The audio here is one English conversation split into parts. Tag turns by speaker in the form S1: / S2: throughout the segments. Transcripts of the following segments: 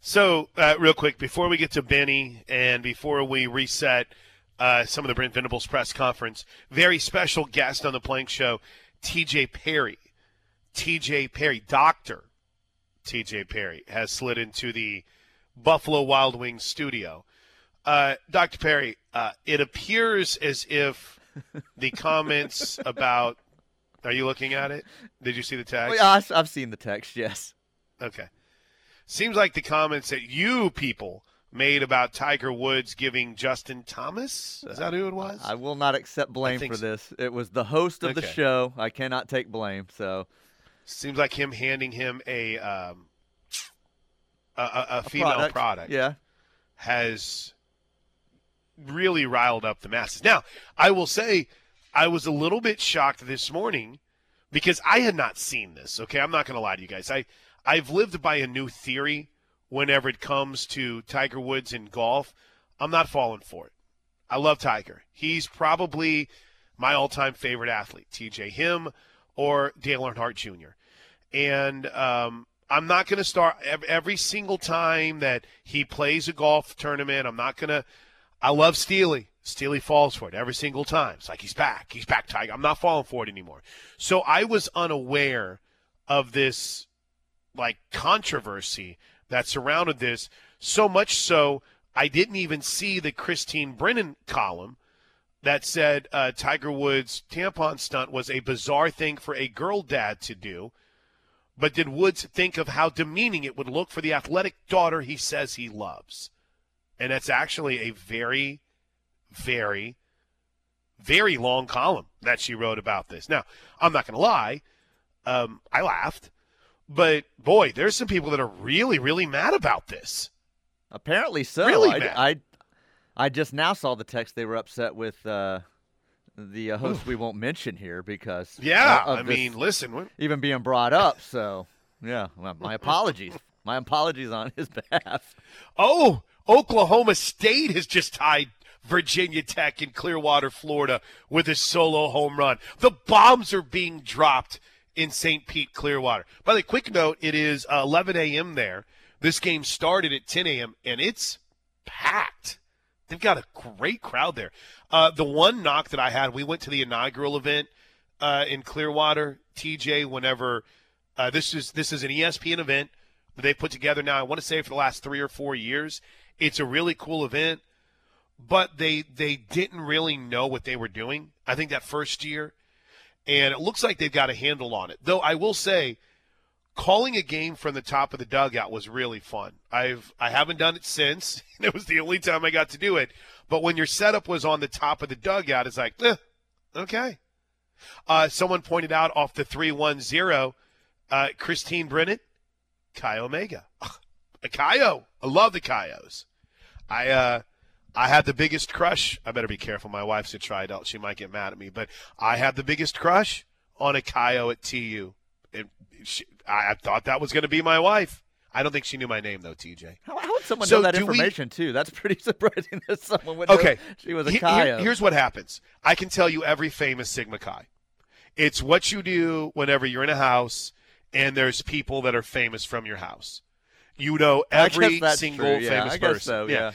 S1: So, uh, real quick, before we get to Benny and before we reset uh, some of the Brent Venables press conference, very special guest on the Plank Show, TJ Perry. TJ Perry, Doctor TJ Perry, has slid into the Buffalo Wild Wings studio. Uh, Dr. Perry, uh, it appears as if the comments about. Are you looking at it? Did you see the text?
S2: Well, I've seen the text. Yes.
S1: Okay. Seems like the comments that you people made about Tiger Woods giving Justin Thomas. Is that who it was?
S2: I will not accept blame for
S1: so.
S2: this. It was the host of the show. I cannot take blame. So
S1: Seems like him handing him a um, a, a, a female product,
S2: Yeah.
S1: has really riled up the masses. Now, I will say, I was a little bit shocked this morning because I had not seen this. Okay, I'm not going to lie to you guys. I I've lived by a new theory whenever it comes to Tiger Woods and golf. I'm not falling for it. I love Tiger. He's probably my all-time favorite athlete. TJ him or Dale Earnhardt Jr. And um, I'm not going to start every single time that he plays a golf tournament. I'm not going to. I love Steely. Steely falls for it every single time. It's like he's back. He's back, Tiger. I'm not falling for it anymore. So I was unaware of this like controversy that surrounded this. So much so, I didn't even see the Christine Brennan column that said uh, Tiger Woods' tampon stunt was a bizarre thing for a girl dad to do. But did Woods think of how demeaning it would look for the athletic daughter he says he loves? And that's actually a very, very, very long column that she wrote about this. Now, I'm not going to lie, um, I laughed, but boy, there's some people that are really, really mad about this.
S2: Apparently so.
S1: Really
S2: I,
S1: mad.
S2: I, I just now saw the text they were upset with uh, the uh, host we won't mention here because
S1: Yeah, I mean, listen, what-
S2: even being brought up. So yeah, well, my apologies. my apologies on his behalf.
S1: Oh, Oklahoma State has just tied Virginia Tech in Clearwater, Florida with a solo home run. The bombs are being dropped in St. Pete, Clearwater. By the way, quick note, it is uh, 11 a.m. there. This game started at 10 a.m. and it's packed. They've got a great crowd there. Uh, the one knock that I had, we went to the inaugural event uh, in Clearwater, TJ. Whenever uh, this is this is an ESPN event that they put together now. I want to say for the last three or four years, it's a really cool event, but they they didn't really know what they were doing. I think that first year, and it looks like they've got a handle on it. Though I will say, calling a game from the top of the dugout was really fun. I've I haven't done it since. It was the only time I got to do it. But when your setup was on the top of the dugout, it's like, eh, okay. Uh, someone pointed out off the three one zero, uh, Christine Brennan, Chi Omega, a Chi O. I love the Chi Os. I uh, I had the biggest crush. I better be careful. My wife's a Tri Delt. She might get mad at me, but I had the biggest crush on a Chi O at TU. It, she, I, I thought that was going to be my wife. I don't think she knew my name though, TJ.
S2: How, how would someone
S1: So
S2: know that
S1: do we-
S2: information too? That's pretty surprising that someone would
S1: Okay.
S2: know she was a
S1: He-
S2: Chi O.
S1: here- here's what happens. I can tell you every famous Sigma Chi. It's what you do whenever you're in a house and there's people that are famous from your house. You know every single
S2: true, yeah,
S1: famous
S2: I guess
S1: person.
S2: so, yeah.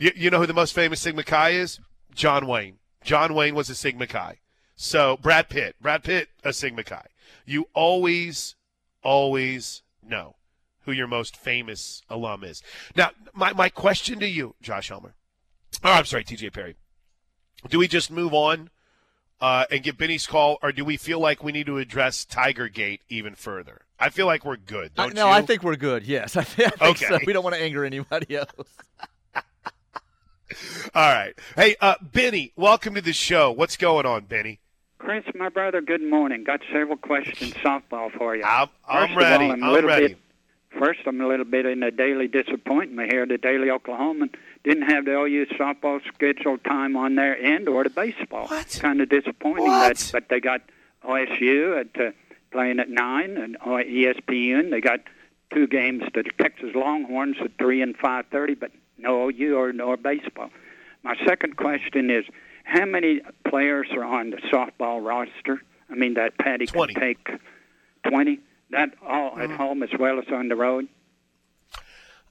S1: You, you know who the most famous Sigma Chi is? John Wayne. John Wayne was a Sigma Chi. So Brad Pitt. Brad Pitt, a Sigma Chi. You always, always know who your most famous alum is. Now, my, my question to you, Josh Helmer. Oh, I'm sorry, TJ Perry. Do we just move on uh, and get Benny's call, or do we feel like we need to address Tiger Gate even further? I feel like we're good.
S2: I- no,
S1: you?
S2: I think we're good. Yes, I think, I think so.
S1: Okay.
S2: We don't want to anger anybody else.
S1: All right. Hey, uh, Benny, welcome to the show. What's going on, Benny?
S3: Chris, my brother, good morning. Got several questions softball for you.
S1: I'm, I'm
S3: First
S1: ready.
S3: All, I'm,
S1: I'm ready.
S3: Bit, first, I'm a little bit in a daily disappointment here. The Daily Oklahoman didn't have the OU softball scheduled time on their end or the baseball.
S1: What?
S3: Kind of disappointing.
S1: What?
S3: That, but they got OSU at uh, playing at nine and uh, ESPN. They got two games. The Texas Longhorns at three and five thirty, but no you or no baseball. My second question is, how many players are on the softball roster? I mean, that Patty
S1: 20.
S3: can take twenty. That all at home as well as on the road.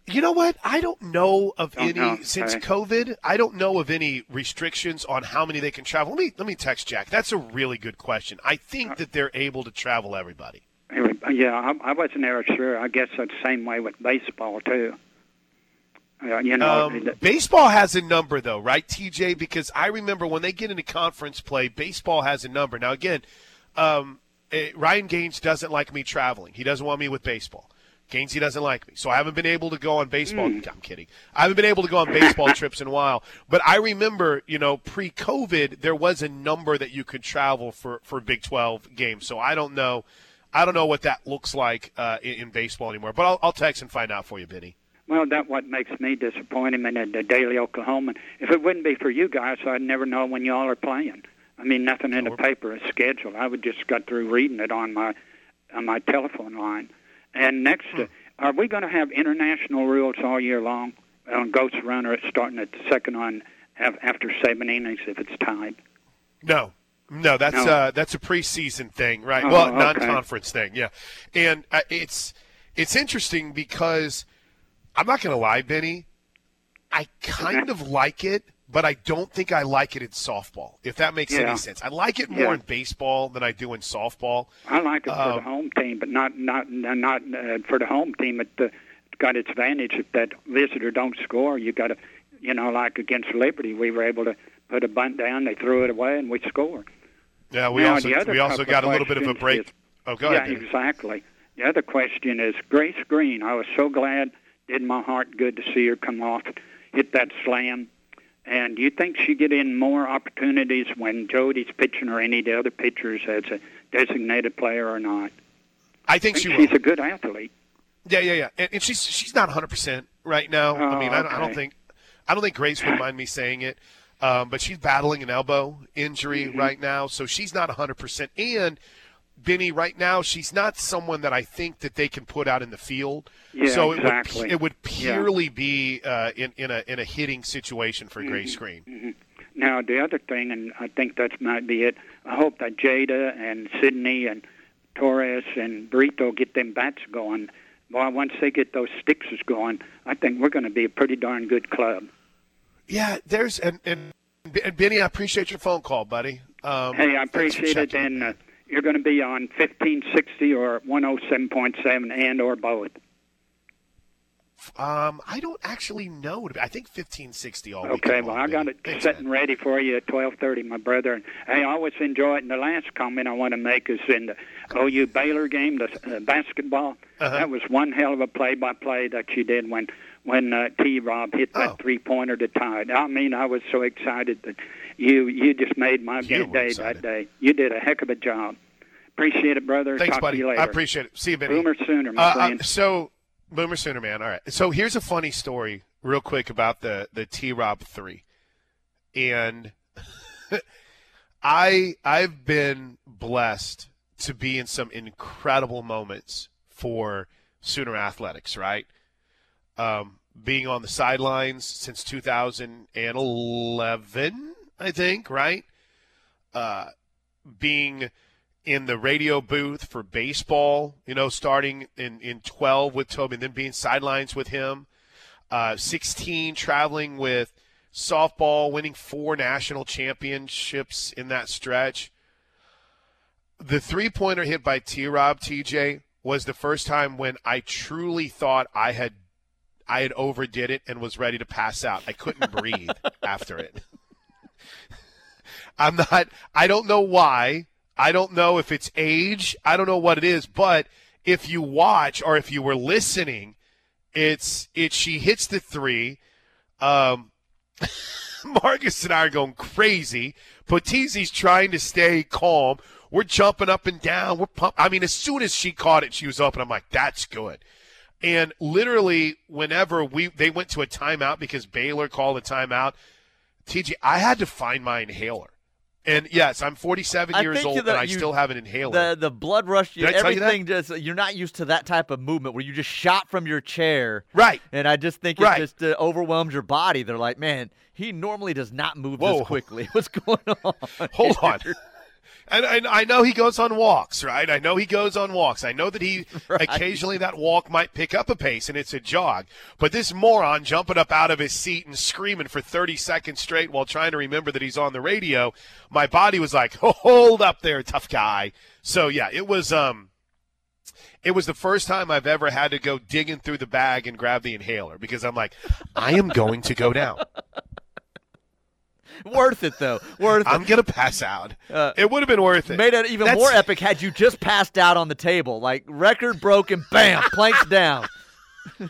S1: You know what? I don't know of
S3: Don't
S1: any
S3: know.
S1: since. COVID. I don't know of any restrictions on how many they can travel. Let me let me text Jack. That's a really good question. I
S3: Uh,
S1: think that they're able to travel everybody.
S3: Yeah, I, I wasn't ever sure. I guess that's the same way with baseball too. Uh, you know,
S1: Um,
S3: it-
S1: baseball has a number though, right, TJ? Because I remember when they get into conference play, baseball has a number. Now again, um, eh, Ryan Gaines doesn't like me traveling. He doesn't want me with baseball. Gaines, he doesn't like me, so I haven't been able to go on baseball. I'm kidding. I haven't been able to go on baseball trips in a while. But I remember, you know, pre-COVID, there was a number that you could travel for for Big 12 games. So I don't know, I don't know what that looks like uh, in, in baseball anymore. But I'll, I'll text and find out for you, Benny.
S3: Well, that what makes me disappointed in the Daily Oklahoman. If it wouldn't be for you guys, I'd never know when y'all are playing. I mean, nothing in the paper is scheduled. I would just got through reading it on my on my telephone line. And next, uh, are we going to have international rules all year long on ghost runner? It's starting at the second on after seven innings if it's tied.
S1: No, no, that's
S3: No.
S1: uh, that's a preseason thing, right?
S3: Oh,
S1: well,
S3: okay.
S1: non-conference thing, yeah. And uh, it's it's interesting because I'm not going to lie, Benny. I kind of like it, but I don't think I like it in softball. If that makes
S3: Yeah.
S1: any sense, I like it more
S3: Yeah.
S1: in baseball than I do in softball.
S3: I like it for
S1: Um,
S3: the home team, but not not not uh, for the home team. It uh, got its advantage if that visitor don't score. You got to, you know, like against Liberty, we were able to put a bunt down, they threw it away, and we scored.
S1: Yeah, we
S3: Now,
S1: also we also got a little bit of a break.
S3: is-
S1: oh, go
S3: yeah,
S1: ahead. Benny.
S3: exactly. The other question is Grace Green. I was so glad, did my heart good to see her come off, hit that slam. And do you think she get in more opportunities when Jordy's pitching or any of the other pitchers as a designated player or not?
S1: I think
S3: I
S1: she
S3: think
S1: will.
S3: she's a good athlete.
S1: Yeah, yeah, yeah. And, and she's she's not 100 percent right now. I
S3: Oh,
S1: mean, I, don't- I don't think I don't think Grace would mind me saying it, um, but she's battling an elbow injury
S3: Mm-hmm.
S1: right now, so she's not 100 percent. And Benny, right now, she's not someone that I think that they can put out in the field.
S3: Yeah,
S1: so it
S3: exactly.
S1: would it would
S3: Yeah.
S1: purely be uh, in in a in a hitting situation for
S3: Mm-hmm.
S1: Grace Green.
S3: Now, the other thing, and I think that might be it, I hope that Jada and Sydney and Torres and Brito get them bats going. Boy, once they get those sticks going, I think we're going to be a pretty darn good club.
S1: Yeah, there's and and, and Benny, I appreciate your phone call, buddy. Um,
S3: Hey, I appreciate it. And uh, you're going to be on 1560 or 107.7 and or both.
S1: Um, I don't actually know. I think 1560 all
S3: Okay, well,
S1: long,
S3: I got it
S1: Thanks,
S3: sitting
S1: man.
S3: ready for you at 12:30, my brother. And hey, I always enjoy it. And the last comment I want to make is in the OU Baylor game, the uh, basketball.
S1: Uh-huh.
S3: That was one hell of a play-by-play that you did when when uh, T. Rob hit that
S1: Oh.
S3: three-pointer to tie it. I mean, I was so excited that you you just made my day
S1: excited.
S3: that day. You did a heck of a job. Appreciate it, brother.
S1: Thanks,
S3: Talk
S1: buddy.
S3: To you later.
S1: I appreciate it. See you, Benny.
S3: Boomer sooner, my
S1: Uh, uh,
S3: friend.
S1: so, Boomer Sooner, man. All right. So here's a funny story, real quick, about the the T Rob three, and I I've been blessed to be in some incredible moments for Sooner athletics. Right. Um, being on the sidelines since 2011, I think. Right. Uh, being in the radio booth for baseball, you know, starting in, in 12 with Toby and then being sidelines with him. Uh, 16, traveling with softball, winning four national championships in that stretch. The three pointer hit by T Rob TJ was the first time when I truly thought I had I had overdid it and was ready to pass out. I couldn't breathe after it. I'm not I don't know why. I don't know if it's age. I don't know what it is, but if you watch or if you were listening, it's it she hits the 3 um Marcus and I are going crazy. Potizzi's trying to stay calm. We're jumping up and down. We're pump- I mean, as soon as she caught it, she was up, and I'm like, "That's good." And literally, whenever we they went to a timeout because Baylor called a timeout, TG, I had to find my inhaler. And yes, I'm 47
S2: I
S1: years old, and I
S2: you-
S1: still have an inhaler.
S2: The the blood rush,
S1: Did tell you
S2: everything just you're not used to that type of movement where you just shot from your chair.
S1: right.
S2: And I just think
S1: Right.
S2: it just uh, overwhelms your body. They're like, man, he normally does not move
S1: Whoa.
S2: this quickly. What's going on?
S1: Hold on. And, and I know he goes on walks, right? I know he goes on walks. I know that he
S2: Right.
S1: occasionally that walk might pick up a pace and it's a jog. But this moron jumping up out of his seat and screaming for 30 seconds straight while trying to remember that he's on the radio, my body was like, "Hold up there, tough guy." So yeah, it was um it was the first time I've ever had to go digging through the bag and grab the inhaler because I'm like, I am going to go down.
S2: Worth it though. Worth
S1: I'm
S2: it.
S1: gonna pass out.
S2: Uh,
S1: it would have been worth it.
S2: Made it even
S1: That's-
S2: more epic had you just passed out on the table, like record broken, bam, planks down.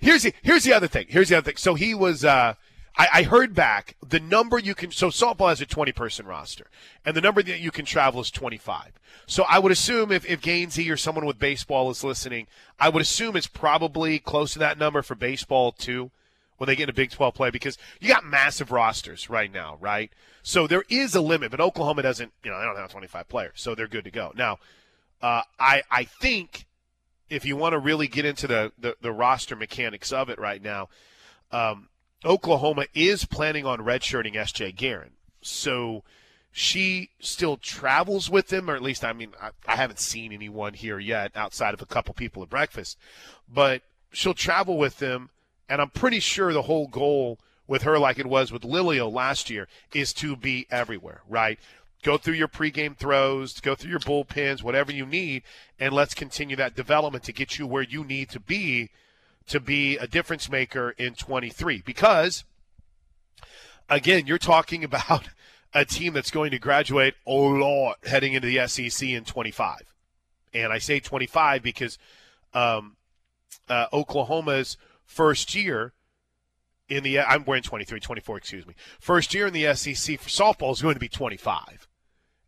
S1: Here's the here's the other thing. Here's the other thing. So he was. Uh, I, I heard back the number you can. So softball has a 20 person roster, and the number that you can travel is 25. So I would assume if if Gainsey or someone with baseball is listening, I would assume it's probably close to that number for baseball too. When they get into Big 12 play, because you got massive rosters right now, right? So there is a limit, but Oklahoma doesn't. You know, they don't have 25 players, so they're good to go. Now, uh, I I think if you want to really get into the, the, the roster mechanics of it right now, um, Oklahoma is planning on redshirting S.J. Guerin. So she still travels with them, or at least, I mean, I, I haven't seen anyone here yet outside of a couple people at breakfast, but she'll travel with them. And I'm pretty sure the whole goal with her, like it was with Lilio last year, is to be everywhere, right? Go through your pregame throws, go through your bullpens, whatever you need, and let's continue that development to get you where you need to be to be a difference maker in 23. Because, again, you're talking about a team that's going to graduate a lot heading into the SEC in 25. And I say 25 because um, uh, Oklahoma's first year in the I'm wearing 23, 24, excuse me. First year in the SEC for softball is going to be 25.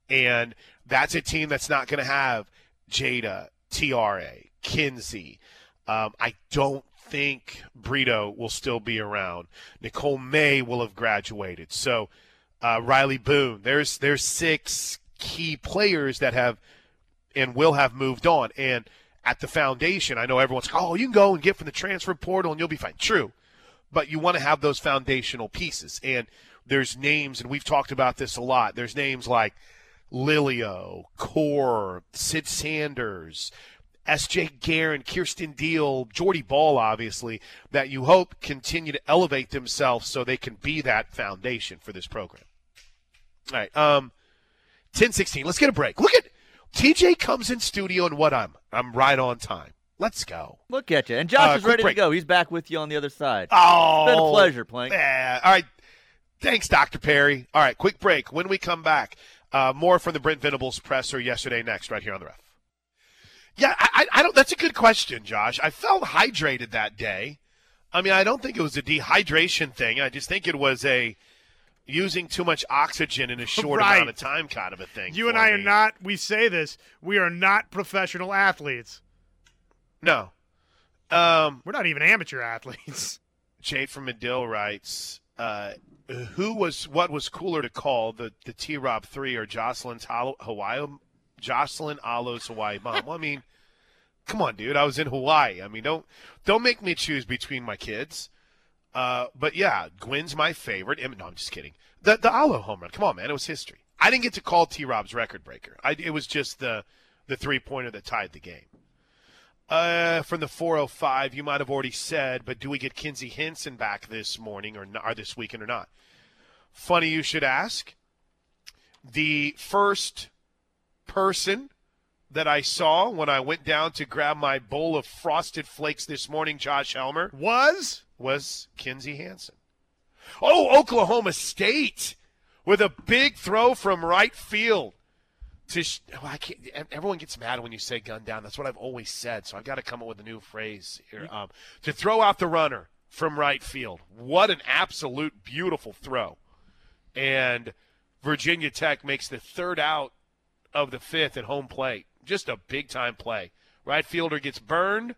S1: And that's a team that's not going to have Jada, TRA, Kinzie. Um, I don't think Brito will still be around. Nicole May will have graduated. So uh, Riley Boone, there's there's six key players that have and will have moved on. And at the foundation, I know everyone's oh you can go and get from the transfer portal and you'll be fine. True, but you want to have those foundational pieces. And there's names, and we've talked about this a lot. There's names like Lilio, Core, Sid Sanders, S.J. Guerin, Kirsten Deal, Jordy Bahl, obviously, that you hope continue to elevate themselves so they can be that foundation for this program. All right, um, 10-16. Let's get a break. Look at TJ comes in studio and what I'm I'm right on time. Let's go.
S2: Look at you. And Josh
S1: Uh,
S2: is ready
S1: break.
S2: to go. He's back with you on the other side.
S1: Oh,
S2: It's been a pleasure, Plank.
S1: Yeah. All right. Thanks, Dr. Perry. All right, quick break. When we come back, uh, more from the Brent Venables presser yesterday next, right here on the ref. Yeah, I, I, I don't. That's a good question, Josh. I felt hydrated that day. I mean, I don't think it was a dehydration thing. I just think it was a using too much oxygen in a short
S4: Right.
S1: amount of time kind of a thing.
S4: You and I are not, we say this, we are not professional athletes.
S1: No. Um,
S4: We're not even amateur athletes.
S1: Jade from Medill writes, uh, "Who was what was cooler to call the the T Rob three or Jocelyn's Hawaii Jocelyn Alo's Hawaii bomb?" Well, I mean, come on, dude. I was in Hawaii. I mean, don't don't make me choose between my kids. Uh, but yeah, Gwen's my favorite. No, I'm just kidding. The the Alo home run. Come on, man. It was history. I didn't get to call T Rob's record breaker. I, it was just the the three pointer that tied the game. Uh, from the 405, you might have already said, but do we get Kinzie Hansen back this morning or, not, or this weekend or not? Funny you should ask. The first person that I saw when I went down to grab my bowl of frosted flakes this morning, Josh Helmer,
S4: Was?
S1: was Kinzie Hansen. Oh, Oklahoma State with a big throw from right field. To sh- well, I can't, everyone gets mad when you say gun down. That's what I've always said. So I've got to come up with a new phrase here. Um, to throw out the runner from right field. What an absolute beautiful throw. And Virginia Tech makes the third out of the fifth at home plate. Just a big time play. Right fielder gets burned.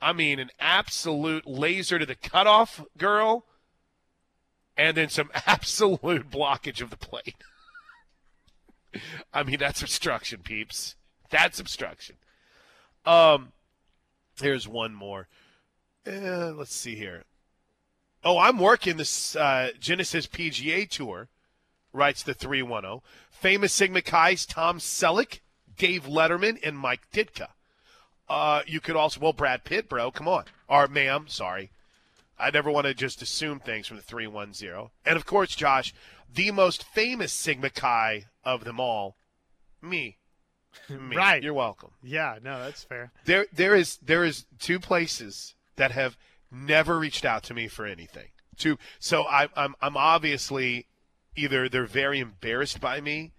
S1: I mean, an absolute laser to the cutoff girl, and then some absolute blockage of the plate. I mean, that's obstruction, peeps. That's obstruction. Um, here's one more. Uh, let's see here. Oh, I'm working this uh, Genesis PGA Tour writes the 310. Famous Sigma Chi's Tom Selleck, Dave Letterman, and Mike Ditka. Uh, you could also, well, Brad Pitt, bro, come on. Or, ma'am, sorry. I never want to just assume things from the 310. And of course, Josh, the most famous Sigma Chi of them all, me. me.
S4: Right.
S1: You're welcome.
S4: Yeah, no, that's fair.
S1: There, there is, there is two places that have never reached out to me for anything. Two, so I, I'm, I'm obviously either they're very embarrassed by me,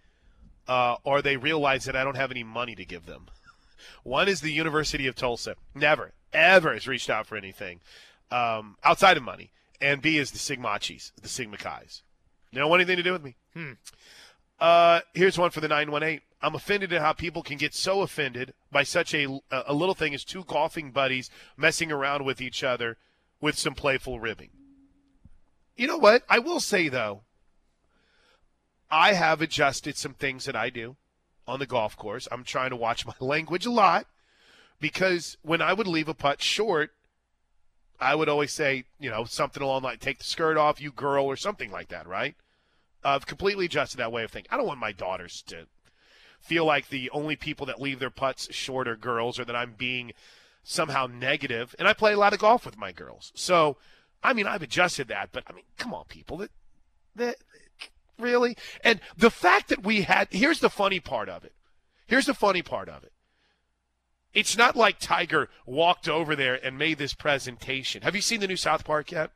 S1: uh, or they realize that I don't have any money to give them. One is the University of Tulsa. Never, ever has reached out for anything um, outside of money. And B is the Sigmachis, the Sigma Chi's. They don't want anything to do with me.
S4: Hmm.
S1: Uh, here's one for the 918. I'm offended at how people can get so offended by such a, a little thing as two golfing buddies messing around with each other with some playful ribbing. You know what? I will say, though, I have adjusted some things that I do on the golf course. I'm trying to watch my language a lot because when I would leave a putt short, I would always say, you know, something along like "take the skirt off, you girl" or something like that, right? I've completely adjusted that way of thinking. I don't want my daughters to feel like the only people that leave their putts short are girls, or that I'm being somehow negative. And I play a lot of golf with my girls, so I mean, I've adjusted that. But I mean, come on, people, that that really, and the fact that we had here's the funny part of it. Here's the funny part of it. It's not like Tiger walked over there and made this presentation. Have you seen the new South Park yet?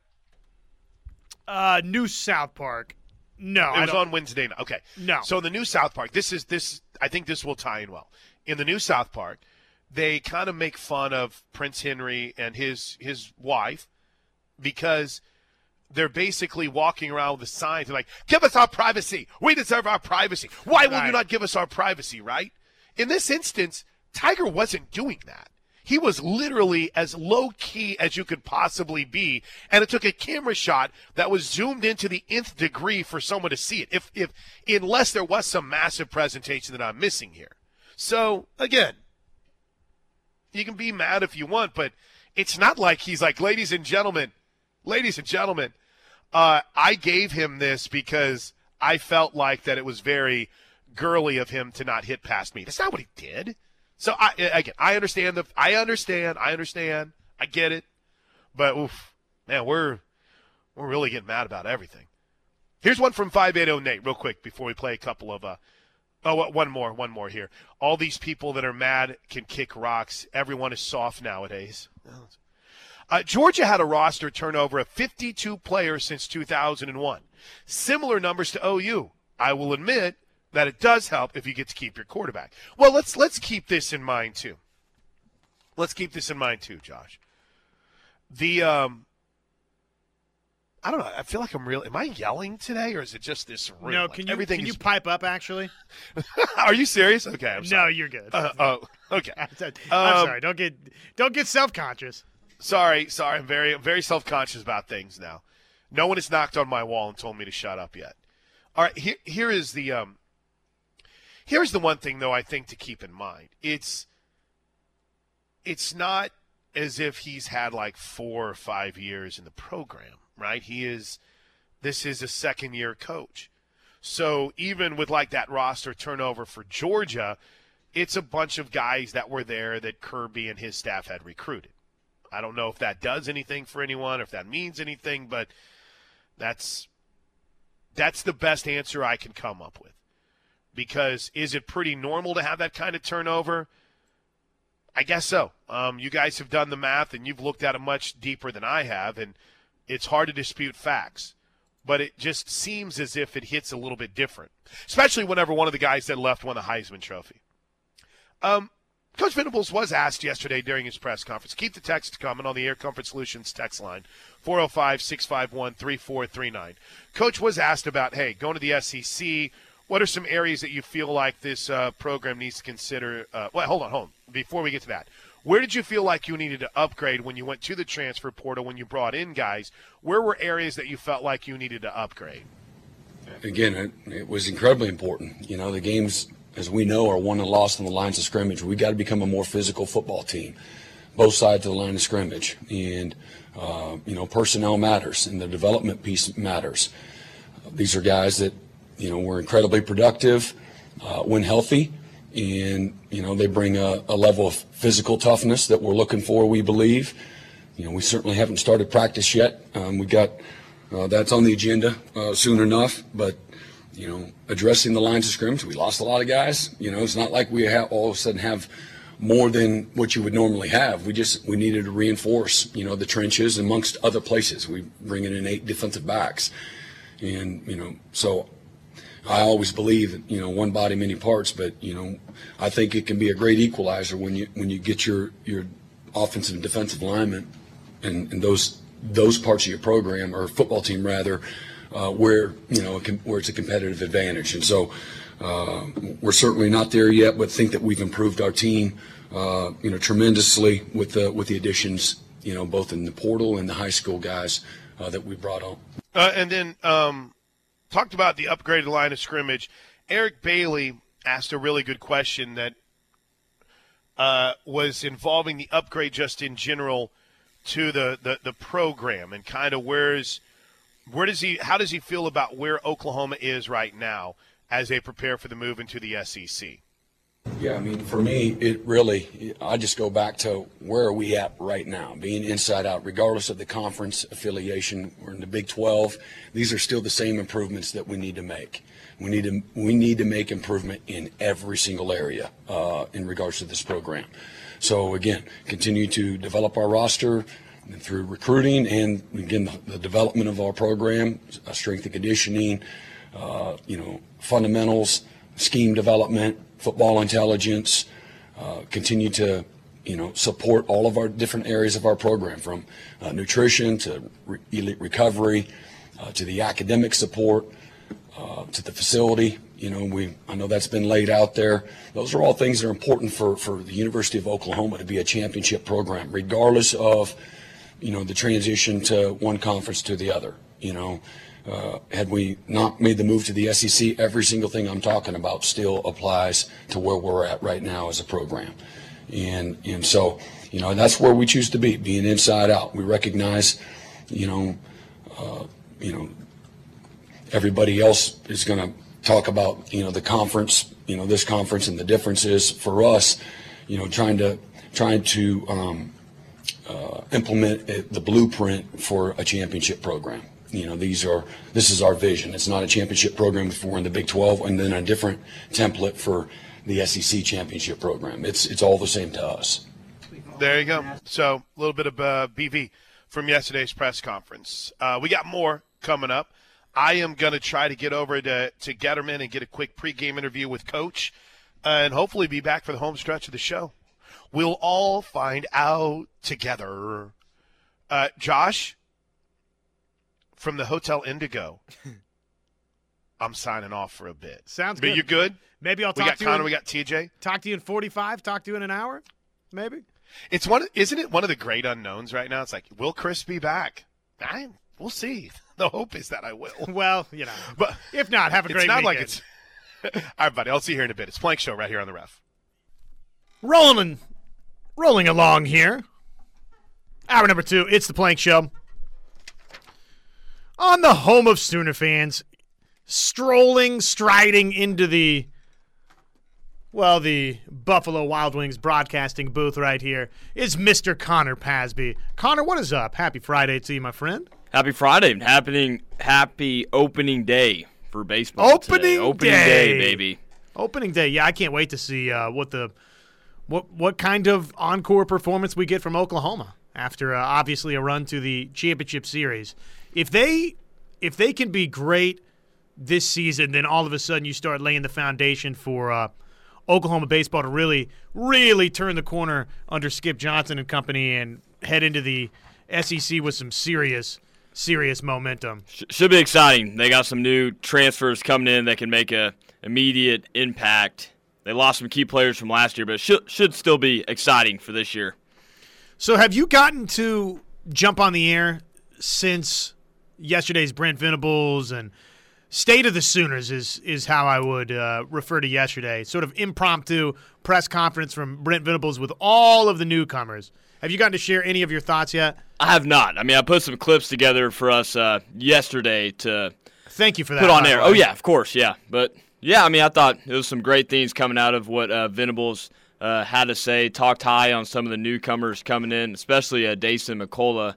S4: Uh, new South Park. No,
S1: It
S4: I
S1: was
S4: don't.
S1: on Wednesday night. Okay.
S4: No.
S1: So in the new South Park, this is this I think this will tie in well. In the new South Park, they kind of make fun of Prince Henry and his his wife because they're basically walking around with a sign like, "Give us our privacy. We deserve our privacy. Why will you not give us our privacy?" Right? In this instance, Tiger wasn't doing that. He was literally as low key as you could possibly be, and it took a camera shot that was zoomed into the nth degree for someone to see it. If, if, unless there was some massive presentation that I'm missing here. So again, you can be mad if you want, but it's not like he's like, ladies and gentlemen, ladies and gentlemen, uh, I gave him this because I felt like that it was very girly of him to not hit past me. That's not what he did. So I again, I understand the, I understand, I understand, I get it, but oof, man, we're we're really getting mad about everything. Here's one from 580 Nate, real quick, before we play a couple of uh, Oh, one more, one more here. All these people that are mad can kick rocks. Everyone is soft nowadays. Uh, Georgia had a roster turnover of 52 players since 2001. Similar numbers to OU. I will admit that it does help if you get to keep your quarterback. Well, let's let's keep this in mind too. Let's keep this in mind too, Josh. The um, I don't know. I feel like I'm real. Am I yelling today, or is it just this room?
S4: No,
S1: Like,
S4: can you
S1: everything
S4: can you pipe up actually?
S1: Are you serious? Okay, I'm
S4: No, you're good.
S1: Uh, oh, okay.
S4: I'm
S1: Um,
S4: sorry. Don't get don't get self conscious.
S1: Sorry, sorry. I'm very, very self-conscious about things now. No one has knocked on my wall and told me to shut up yet. All right, here, here is the, um, here's the one thing though I think to keep in mind. It's, it's not as if he's had like four or five years in the program, right? He is, this is a second-year coach. So even with like that roster turnover for Georgia, it's a bunch of guys that were there that Kirby and his staff had recruited. I don't know if that does anything for anyone, or if that means anything, but that's that's the best answer I can come up with. Because is it pretty normal to have that kind of turnover? I guess so. Um, you guys have done the math and you've looked at it much deeper than I have, and it's hard to dispute facts. But it just seems as if it hits a little bit different, especially whenever one of the guys that left won the Heisman Trophy. Um, Coach Venables was asked yesterday during his press conference. Keep the text coming on the Air Comfort Solutions text line, 405 651 3439. Coach was asked about, hey, going to the SEC, what are some areas that you feel like this uh, program needs to consider? Uh, well, hold on, hold on. Before we get to that, where did you feel like you needed to upgrade when you went to the transfer portal, when you brought in guys? Where were areas that you felt like you needed to upgrade?
S5: again, it, it was incredibly important. You know, the games, as we know, are won and lost on the lines of scrimmage. We got to become a more physical football team, both sides of the line of scrimmage, and uh, you know, personnel matters, and the development piece matters. These are guys that you know, we're incredibly productive uh, when healthy. And, you know, they bring a, a level of physical toughness that we're looking for, we believe. You know, we certainly haven't started practice yet. Um, we got uh, that's on the agenda uh, soon enough, but you know, addressing the lines of scrimmage, we lost a lot of guys. You know, it's not like we have all of a sudden have more than what you would normally have. We just we needed to reinforce, you know, the trenches amongst other places. We bring in eight defensive backs, and you know, so I always believe, you know, one body, many parts. But you know, I think it can be a great equalizer when you when you get your your offensive and defensive linemen and, and those those parts of your program or football team rather, uh, where you know where it's a competitive advantage. And so uh, we're certainly not there yet, but think that we've improved our team, uh, you know, tremendously with the with the additions, you know, both in the portal and the high school guys uh, that we brought on.
S1: Uh, and then um, talked about the upgraded line of scrimmage. Eric Bailey asked a really good question that uh, was involving the upgrade just in general to the, the, the program and kind of where's where does he how does he feel about where Oklahoma is right now as they prepare for the move into the SEC?
S5: Yeah, I mean, for me, it really, I just go back to where are we at right now, being inside out, regardless of the conference affiliation. We're in the Big 12. These are still the same improvements that we need to make. We need to we need to make improvement in every single area uh, in regards to this program. So again, continue to develop our roster through recruiting and again the, development of our program, strength and conditioning, uh, you know, fundamentals, scheme development, football intelligence. Uh, continue to you know support all of our different areas of our program from uh, nutrition to re- elite recovery uh, to the academic support uh, to the facility you know, we I know that's been laid out there. Those are all things that are important for, for the University of Oklahoma to be a championship program, regardless of, you know, the transition to one conference to the other. You know, uh, had we not made the move to the SEC, every single thing I'm talking about still applies to where we're at right now as a program. And and so, you know, that's where we choose to be, being inside out. We recognize, you know, uh, you know, everybody else is going to talk about you know the conference, you know this conference and the differences for us, you know trying to trying to um, uh, implement the blueprint for a championship program. You know these are this is our vision. It's not a championship program we're in the Big 12, and then a different template for the SEC championship program. It's it's all the same to us.
S1: There you go. So a little bit of uh, BV from yesterday's press conference. Uh, we got more coming up. I am going to try to get over to, to Getterman and get a quick pregame interview with Coach and hopefully be back for the home stretch of the show. We'll all find out together. Uh, Josh from the Hotel Indigo. I'm signing off for a bit.
S4: Sounds
S1: but
S4: good.
S1: you good?
S4: Maybe I'll
S1: we
S4: talk
S1: got
S4: to
S1: Connor.
S4: you. In,
S1: we got TJ.
S4: talk to you in 45. Talk to you in an hour. Maybe.
S1: It's one. Isn't it one of the great unknowns right now? It's like, will Chris be back? I, we'll see. The hope is that I will.
S4: Well, you know.
S1: But
S4: if not, have a great night.
S1: it's not like it's. All right, buddy. I'll see you here in a bit. It's Plank Show right here on the ref.
S4: rolling, rolling along here. Hour number two. It's the Plank Show. On the home of Sooner fans, strolling, striding into the well, the Buffalo Wild Wings broadcasting booth right here is Mr. Connor Pasby. Connor, what is up? Happy Friday to you, my friend.
S6: Happy Friday. And happening happy opening day for baseball.
S4: Opening
S6: today. Opening
S4: day.
S6: day, baby.
S4: Opening day. Yeah, I can't wait to see uh, what the what what kind of encore performance we get from Oklahoma after uh, obviously a run to the championship series. If they if they can be great this season, then all of a sudden you start laying the foundation for uh, Oklahoma baseball to really really turn the corner under Skip Johnson and company and head into the SEC with some serious serious momentum.
S6: Should be exciting. They got some new transfers coming in that can make a immediate impact. They lost some key players from last year, but should should still be exciting for this year.
S4: So, have you gotten to jump on the air since yesterday's Brent Venables and State of the Sooners is is how I would uh, refer to yesterday. Sort of impromptu press conference from Brent Venables with all of the newcomers. Have you gotten to share any of your thoughts yet?
S6: I have not. I mean, I put some clips together for us uh, yesterday to
S4: Thank you for that.
S6: put on air.
S4: way.
S6: Oh yeah, of course, yeah. But yeah, I mean, I thought it was some great things coming out of what uh, Venables uh, had to say. Talked high on some of the newcomers coming in, especially uh, Dasan McCullough,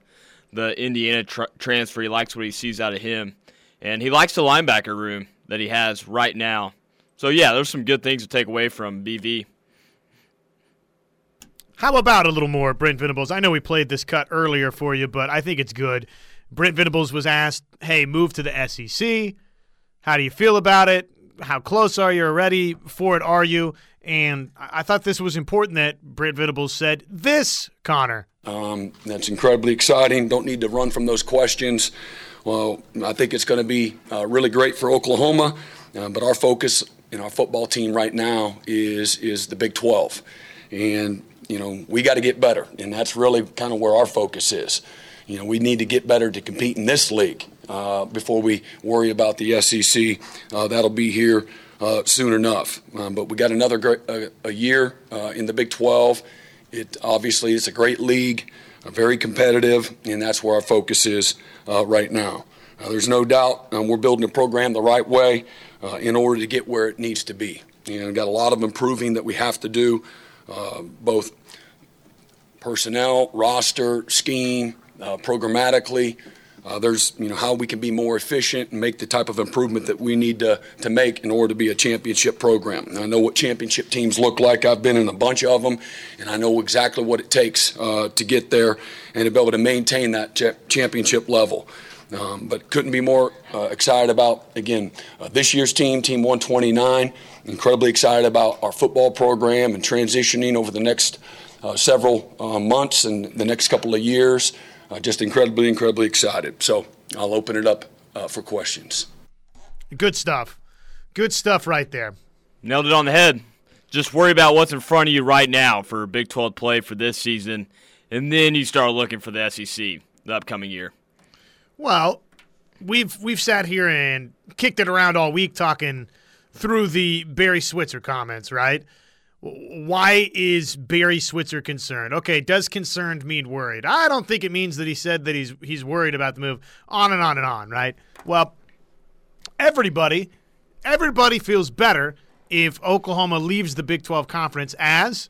S6: the Indiana tr- transfer. He likes what he sees out of him, and he likes the linebacker room that he has right now. So yeah, there's some good things to take away from BV.
S4: How about a little more, Brent Venables? I know we played this cut earlier for you, but I think it's good. Brent Venables was asked, "Hey, move to the SEC. How do you feel about it? How close are you? already? for it? Are you?" And I thought this was important that Brent Venables said this, Connor.
S5: Um, that's incredibly exciting. Don't need to run from those questions. Well, I think it's going to be uh, really great for Oklahoma, uh, but our focus in our football team right now is is the Big 12, and you know we got to get better, and that's really kind of where our focus is. You know, we need to get better to compete in this league uh, before we worry about the SEC. Uh, that'll be here uh, soon enough. Um, but we got another great, uh, a year uh, in the Big 12. It obviously is a great league, uh, very competitive, and that's where our focus is right now. There's no doubt um, we're building a program the right way in order to get where it needs to be. And we've got a lot of improving that we have to do, both personnel, roster, scheme, programmatically. Uh, there's, you know, how we can be more efficient and make the type of improvement that we need to, to make in order to be a championship program. And I know what championship teams look like. I've been in a bunch of them, and I know exactly what it takes uh, to get there and to be able to maintain that cha- championship level. Um, but couldn't be more uh, excited about again uh, this year's team, Team 129. Incredibly excited about our football program and transitioning over the next uh, several uh, months and the next couple of years. Uh, just incredibly, incredibly excited. So I'll open it up uh, for questions.
S4: Good stuff. Good stuff right there.
S6: Nailed it on the head. Just worry about what's in front of you right now for Big 12 play for this season, and then you start looking for the SEC the upcoming year.
S4: Well, we've we've sat here and kicked it around all week talking through the Barry Switzer comments, right? Why is Barry Switzer concerned? Okay, does concerned mean worried? I don't think it means that he said that he's he's worried about the move. On and on and on, right? Well, everybody everybody feels better if Oklahoma leaves the Big 12 conference as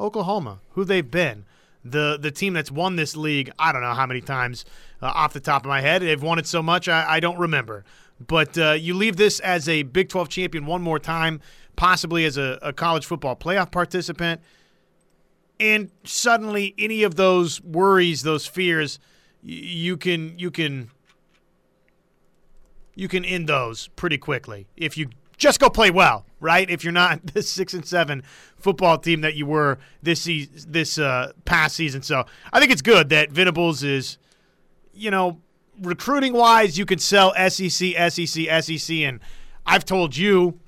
S4: Oklahoma, who they've been. The the team that's won this league, I don't know how many times uh, off the top of my head. They've won it so much, I, I don't remember. But uh, you leave this as a Big 12 champion one more time, possibly as a, a college football playoff participant. And suddenly, any of those worries, those fears, you can you can you can end those pretty quickly if you just go play well, right? If you're not the six and seven football team that you were this se- this uh, past season, so I think it's good that Venables is, you know, recruiting wise, you can sell SEC, SEC, SEC, and I've told you,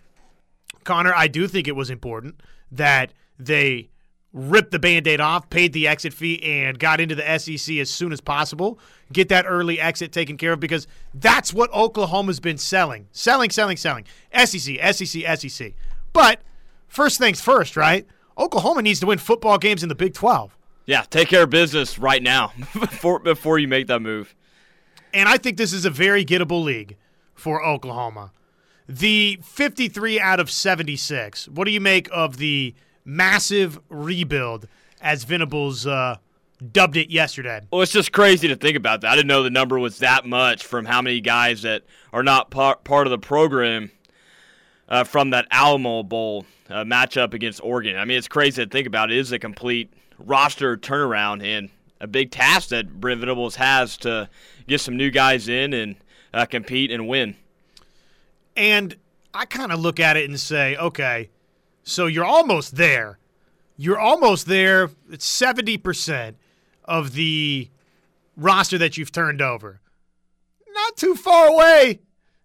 S4: Connor, I do think it was important that they ripped the band-aid off, paid the exit fee, and got into the SEC as soon as possible. Get that early exit taken care of because that's what Oklahoma's been selling. Selling, selling, selling. SEC, SEC, SEC. But first things first, right? Oklahoma needs to win football games in the Big 12.
S6: Yeah, take care of business right now before before you make that move.
S4: And I think this is a very gettable league for Oklahoma. The 53 out of 76. What do you make of the massive rebuild as Venables uh, dubbed it yesterday?
S6: Well, it's just crazy to think about that. I didn't know the number was that much from how many guys that are not par- part of the program uh, from that Alamo Bowl uh, matchup against Oregon. I mean, it's crazy to think about. It is a complete roster turnaround and a big task that Brent Venables has to get some new guys in and uh, compete and win.
S4: And I kind of look at it and say, okay, so you're almost there. You're almost there. It's 70% of the roster that you've turned over. Not too far away.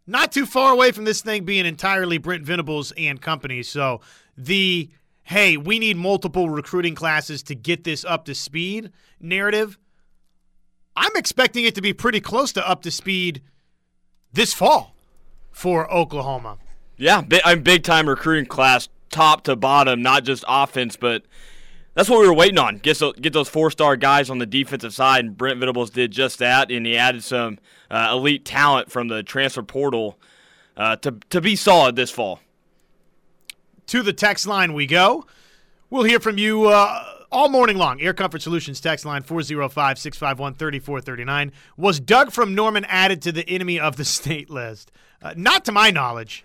S4: Not too far away from this thing being entirely Brent Venables and company. So the hey, we need multiple recruiting classes to get this up to speed narrative. I'm expecting it to be pretty close to up to speed this fall for Oklahoma.
S6: Yeah, big, I'm big time recruiting class, top to bottom, not just offense, but that's what we were waiting on. Get so, get those four star guys on the defensive side, and Brent Venables did just that, and he added some uh, elite talent from the transfer portal uh, to to be solid this fall.
S4: To the text line we go. We'll hear from you uh, all morning long. Air Comfort Solutions text line 405 651 3439. Was Doug from Norman added to the enemy of the state list? Uh, not to my knowledge.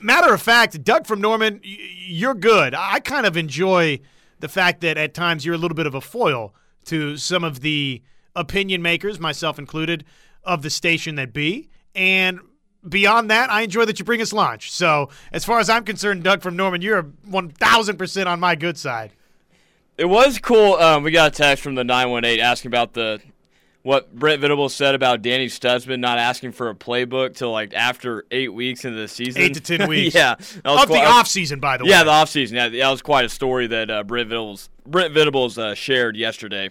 S4: Matter of fact, Doug from Norman, you're good. I kind of enjoy the fact that at times you're a little bit of a foil to some of the opinion makers, myself included, of the station that be. And beyond that, I enjoy that you bring us lunch. So, as far as I'm concerned, Doug from Norman, you're 1,000% on my good side.
S6: It was cool. Um, we got a text from the 918 asking about the what Brent Venables said about Danny Stutsman not asking for a playbook till like after eight weeks into the season.
S4: Eight to ten weeks.
S6: yeah,
S4: of the off season, by the way.
S6: Yeah, the off season. Yeah, that was quite a story that uh, Brent Venables Brent Venables uh, shared yesterday.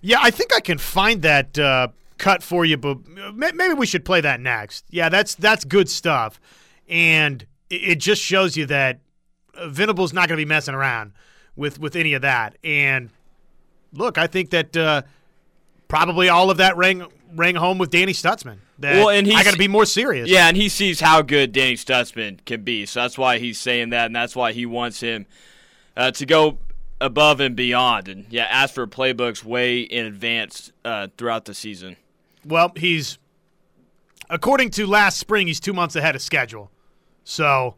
S4: Yeah, I think I can find that uh, cut for you, but maybe we should play that next. Yeah, that's that's good stuff, and it just shows you that Venables not going to be messing around with with any of that. And look, I think that uh, probably all of that rang rang home with Danny Stutsman. Well, and I got to be more serious.
S6: Yeah, and he sees how good Danny Stutsman can be, so that's why he's saying that, and that's why he wants him uh, to go above and beyond, and yeah, ask for playbooks way in advance uh, throughout the season.
S4: Well, he's according to last spring, he's two months ahead of schedule. So,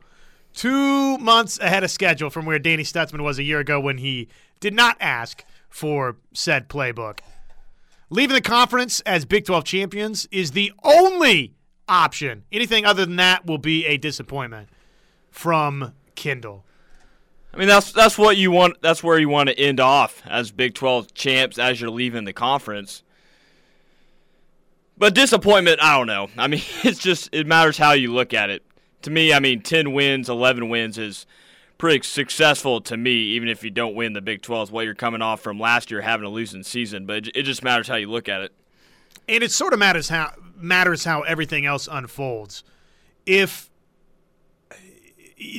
S4: two months ahead of schedule from where Danny Stutsman was a year ago when he did not ask for said playbook. Leaving the conference as Big 12 champions is the only option. Anything other than that will be a disappointment from Kendall.
S6: I mean that's that's what you want that's where you want to end off as Big 12 champs as you're leaving the conference. But disappointment, I don't know. I mean, it's just it matters how you look at it. To me, I mean 10 wins, 11 wins is pretty successful to me, even if you don't win the Big 12. What you're coming off from last year having a losing season, but it, it just matters how you look at it.
S4: And it sort of matters how matters how everything else unfolds. If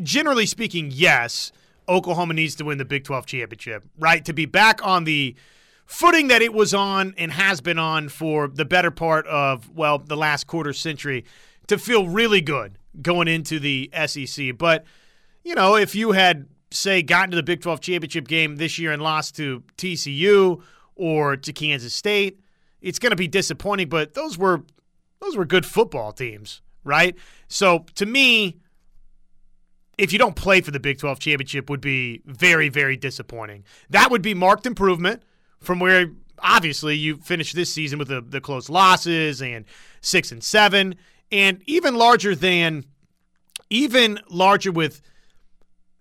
S4: generally speaking, yes, Oklahoma needs to win the Big 12 championship, right? To be back on the footing that it was on and has been on for the better part of, well, the last quarter century to feel really good going into the SEC. But you know, if you had, say, gotten to the Big 12 championship game this year and lost to TCU or to Kansas State, it's going to be disappointing. But those were those were good football teams, right? So to me, if you don't play for the Big 12 championship, would be very, very disappointing. That would be marked improvement from where obviously you finished this season with the, the close losses and six and seven, and even larger than even larger with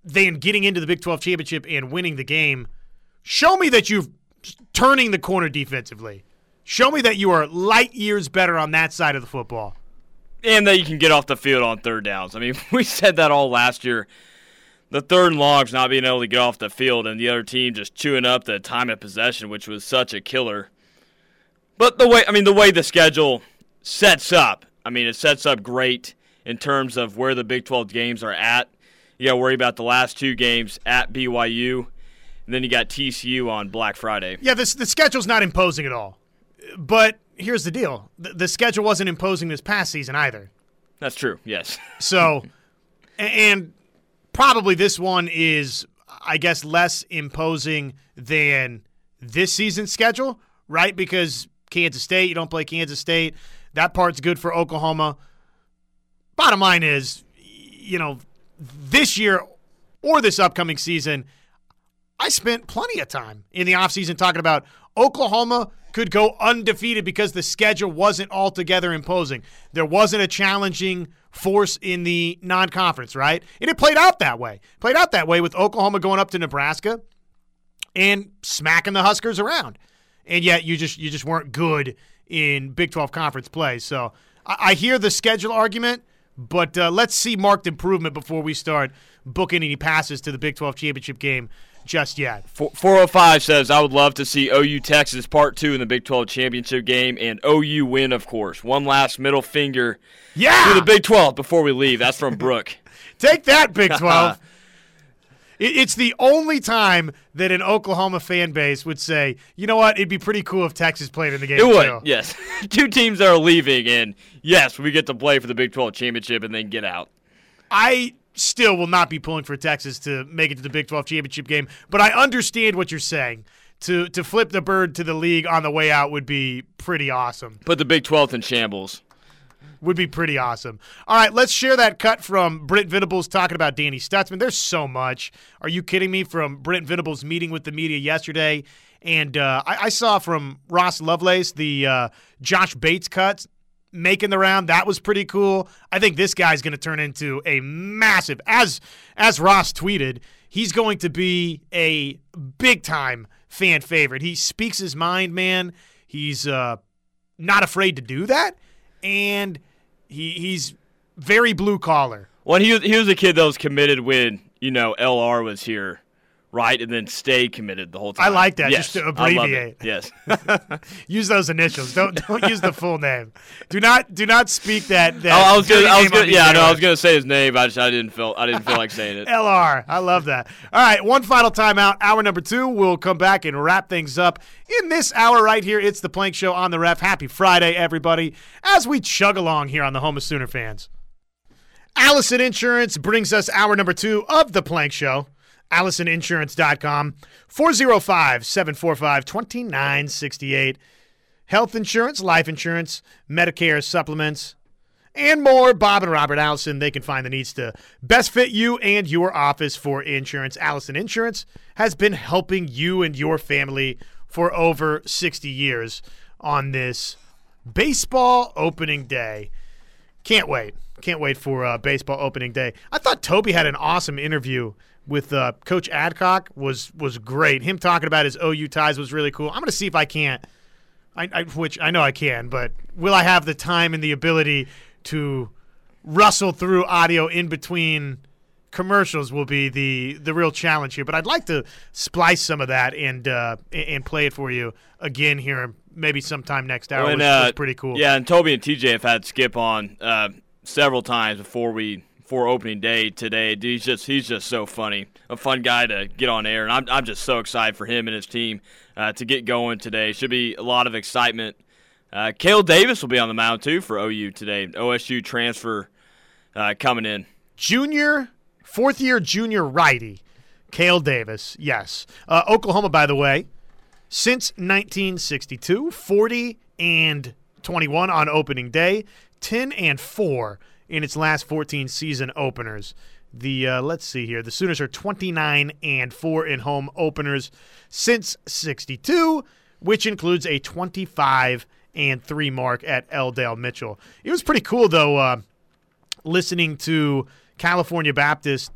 S4: than getting into the Big 12 championship and winning the game. Show me that you're turning the corner defensively. Show me that you are light years better on that side of the football.
S6: And that you can get off the field on third downs. I mean, we said that all last year. The third and longs not being able to get off the field and the other team just chewing up the time of possession, which was such a killer. But the way I mean the way the schedule sets up, I mean it sets up great in terms of where the Big 12 games are at you got to worry about the last two games at BYU, and then you got TCU on Black Friday.
S4: Yeah, this the schedule's not imposing at all. But here's the deal: the, the schedule wasn't imposing this past season either.
S6: That's true. Yes.
S4: so, and probably this one is, I guess, less imposing than this season's schedule, right? Because Kansas State, you don't play Kansas State. That part's good for Oklahoma. Bottom line is, you know, this year or this upcoming season, I spent plenty of time in the offseason talking about Oklahoma could go undefeated because the schedule wasn't altogether imposing. There wasn't a challenging force in the non conference, right? And it played out that way. Played out that way with Oklahoma going up to Nebraska and smacking the Huskers around. And yet you just you just weren't good in Big 12 conference play. So I, I hear the schedule argument. But uh, let's see marked improvement before we start booking any passes to the Big 12 championship game just yet.
S6: 405 says, I would love to see OU Texas part two in the Big 12 championship game and OU win, of course. One last middle finger
S4: yeah!
S6: to the Big 12 before we leave. That's from Brooke.
S4: Take that, Big 12. It- It's the only time that an Oklahoma fan base would say, you know what, it'd be pretty cool if Texas played in the game.
S6: It would,
S4: too."
S6: yes. Two teams that are leaving, and yes, we get to play for the Big 12 championship and then get out.
S4: I still will not be pulling for Texas to make it to the Big 12 championship game, but I understand what you're saying. To to flip the bird to the league on the way out would be pretty awesome.
S6: Put the Big 12 in shambles.
S4: Would be pretty awesome. All right, let's share that cut from Brent Venables talking about Danny Stutsman. There's so much. Are you kidding me? From Brent Venables meeting with the media yesterday, and uh, I, I saw from Ross Lovelace the uh, Josh Bates cuts making the round. That was pretty cool. I think this guy's going to turn into a massive, as as Ross tweeted, he's going to be a big time fan favorite. He speaks his mind, man. He's uh, not afraid to do that, and he he's very blue collar.
S6: Well, he he was a kid that was committed when, you know, LR was here, right? And then stay committed the whole time.
S4: I like that,
S6: Yes,
S4: just to
S6: I love it.
S4: abbreviate.
S6: Yes.
S4: Use those initials. Don't don't use the full name. Do not do not speak that. that
S6: I, I was gonna, I was gonna, yeah, I know. I was gonna say his name. I just, I didn't feel, I didn't feel like saying it.
S4: LR. I love that. All right, one final timeout. Hour number two. We'll come back and wrap things up in this hour right here. It's the Plank Show on the Ref. Happy Friday, everybody, as we chug along here on the Home of Sooner fans. Allison Insurance brings us hour number two of the Plank Show. AllisonInsurance.com, 405 745 2968. Health insurance, life insurance, Medicare supplements, and more. Bob and Robert Allison, they can find the needs to best fit you and your office for insurance. Allison Insurance has been helping you and your family for over 60 years on this baseball opening day. Can't wait. Can't wait for uh, baseball opening day. I thought Toby had an awesome interview with uh, Coach Adcock. was was great. Him talking about his OU ties was really cool. I'm going to see if I can't I, I, which I know I can, but will I have the time and the ability to rustle through audio in between commercials? Will be the the real challenge here. But I'd like to splice some of that and uh, and- play it for you again here, maybe sometime next hour.
S6: When,
S4: which
S6: uh,
S4: was pretty cool.
S6: Yeah, and Toby and TJ have had Skip on uh, several times before we opening day today. He's just he's just so funny, a fun guy to get on air, and I'm I'm just so excited for him and his team uh, to get going today. Should be a lot of excitement. Uh, Cale Davis will be on the mound too for OU today. OSU transfer uh, coming in.
S4: junior, fourth year junior righty, Cale Davis. Yes. Uh, Oklahoma, by the way, since 1962, 40 and 21 on opening day, 10 and 4 in its last 14 season openers. The uh, let's see here. The Sooners are 29 and 4 in home openers since 62, which includes a 25 and 3 mark at L. Dale Mitchell. It was pretty cool though uh, listening to California Baptist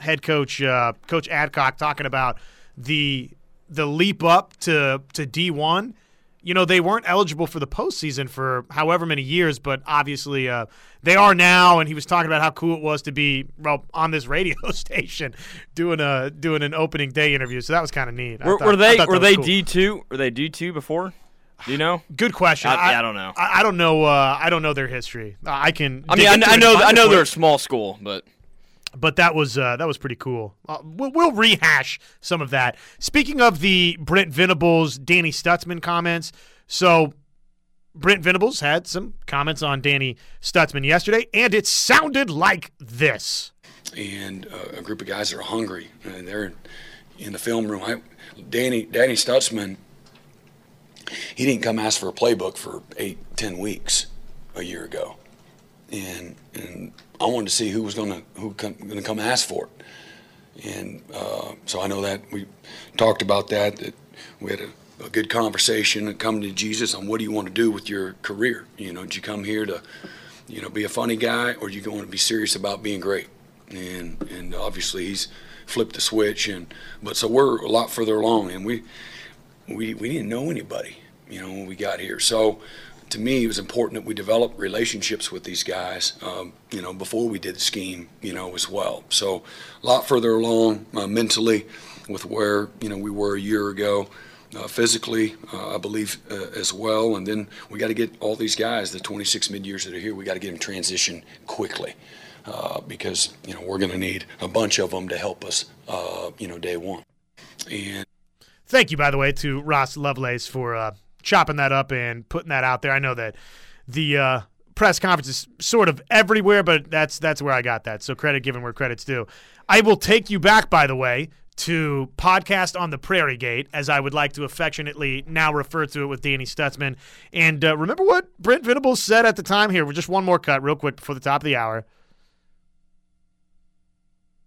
S4: head coach uh, Coach Adcock talking about the the leap up to to D one. You know they weren't eligible for the postseason for however many years, but obviously uh, they are now. And he was talking about how cool it was to be well on this radio station doing a doing an opening day interview. So that was kind of neat.
S6: Were,
S4: thought-
S6: were they were they
S4: cool.
S6: D two? Were they D two before? Do you know?
S4: Good question.
S6: I- yeah, I don't know.
S4: I, I don't know. Uh, I don't know their history. I can.
S6: I mean, I, I know I know they're a small school, but
S4: but that was uh, that was pretty cool. Uh, we'll, we'll rehash some of that. Speaking of the Brent Venables, Danny Stutsman comments, so Brent Venables had some comments on Danny Stutsman yesterday, and it sounded like this.
S5: and uh, a group of guys are hungry. And they're in the film room. I, Danny, Danny Stutsman, he didn't come ask for a playbook for eight, ten weeks a year ago, and and I wanted to see who was gonna who come, gonna come ask for it, and uh, so I know that we talked about that. That we had a, a good conversation and come to Jesus on what do you want to do with your career. You know, did you come here to, you know, be a funny guy, or you want to be serious about being great? and and obviously he's flipped the switch and but so we're a lot further along and we we we didn't know anybody you know when we got here so to me it was important that we develop relationships with these guys um, you know before we did the scheme you know as well so a lot further along uh, mentally with where you know we were a year ago uh, physically, uh, I believe uh, as well. And then we got to get all these guys, the 26 mid years that are here, we got to get them transition quickly. uh, because you know we're going to need a bunch of them to help us, uh, you know, day one. And
S4: Thank you, by the way, to Ross Lovelace for uh, chopping that up and putting that out there. I know that the uh, press conference is sort of everywhere, but that's that's where I got that. So credit given where credit's due. I will take you back, by the way, to podcast on the Prairie Gate, as I would like to affectionately now refer to it with Danny Stutsman. And uh, remember what Brent Venables said at the time? Here, just one more cut, real quick, before the top of the hour.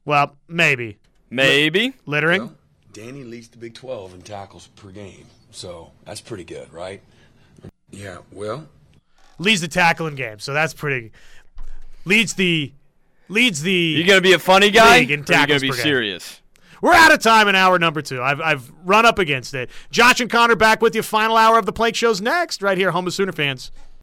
S4: Well, maybe
S6: Maybe.
S4: littering.
S5: Well, Danny leads the Big 12 in tackles per game, so that's pretty good, right? Yeah, well,
S4: leads the tackling game, so that's pretty. Leads the leads the.
S6: You gonna be a funny guy?
S4: League in
S6: or you
S4: tackles
S6: gonna be
S4: per game.
S6: serious?
S4: We're out of time in hour number two. I've I've run up against it. Josh and Connor back with you. Final hour of the Plank Show's next, right here, home of Sooner fans.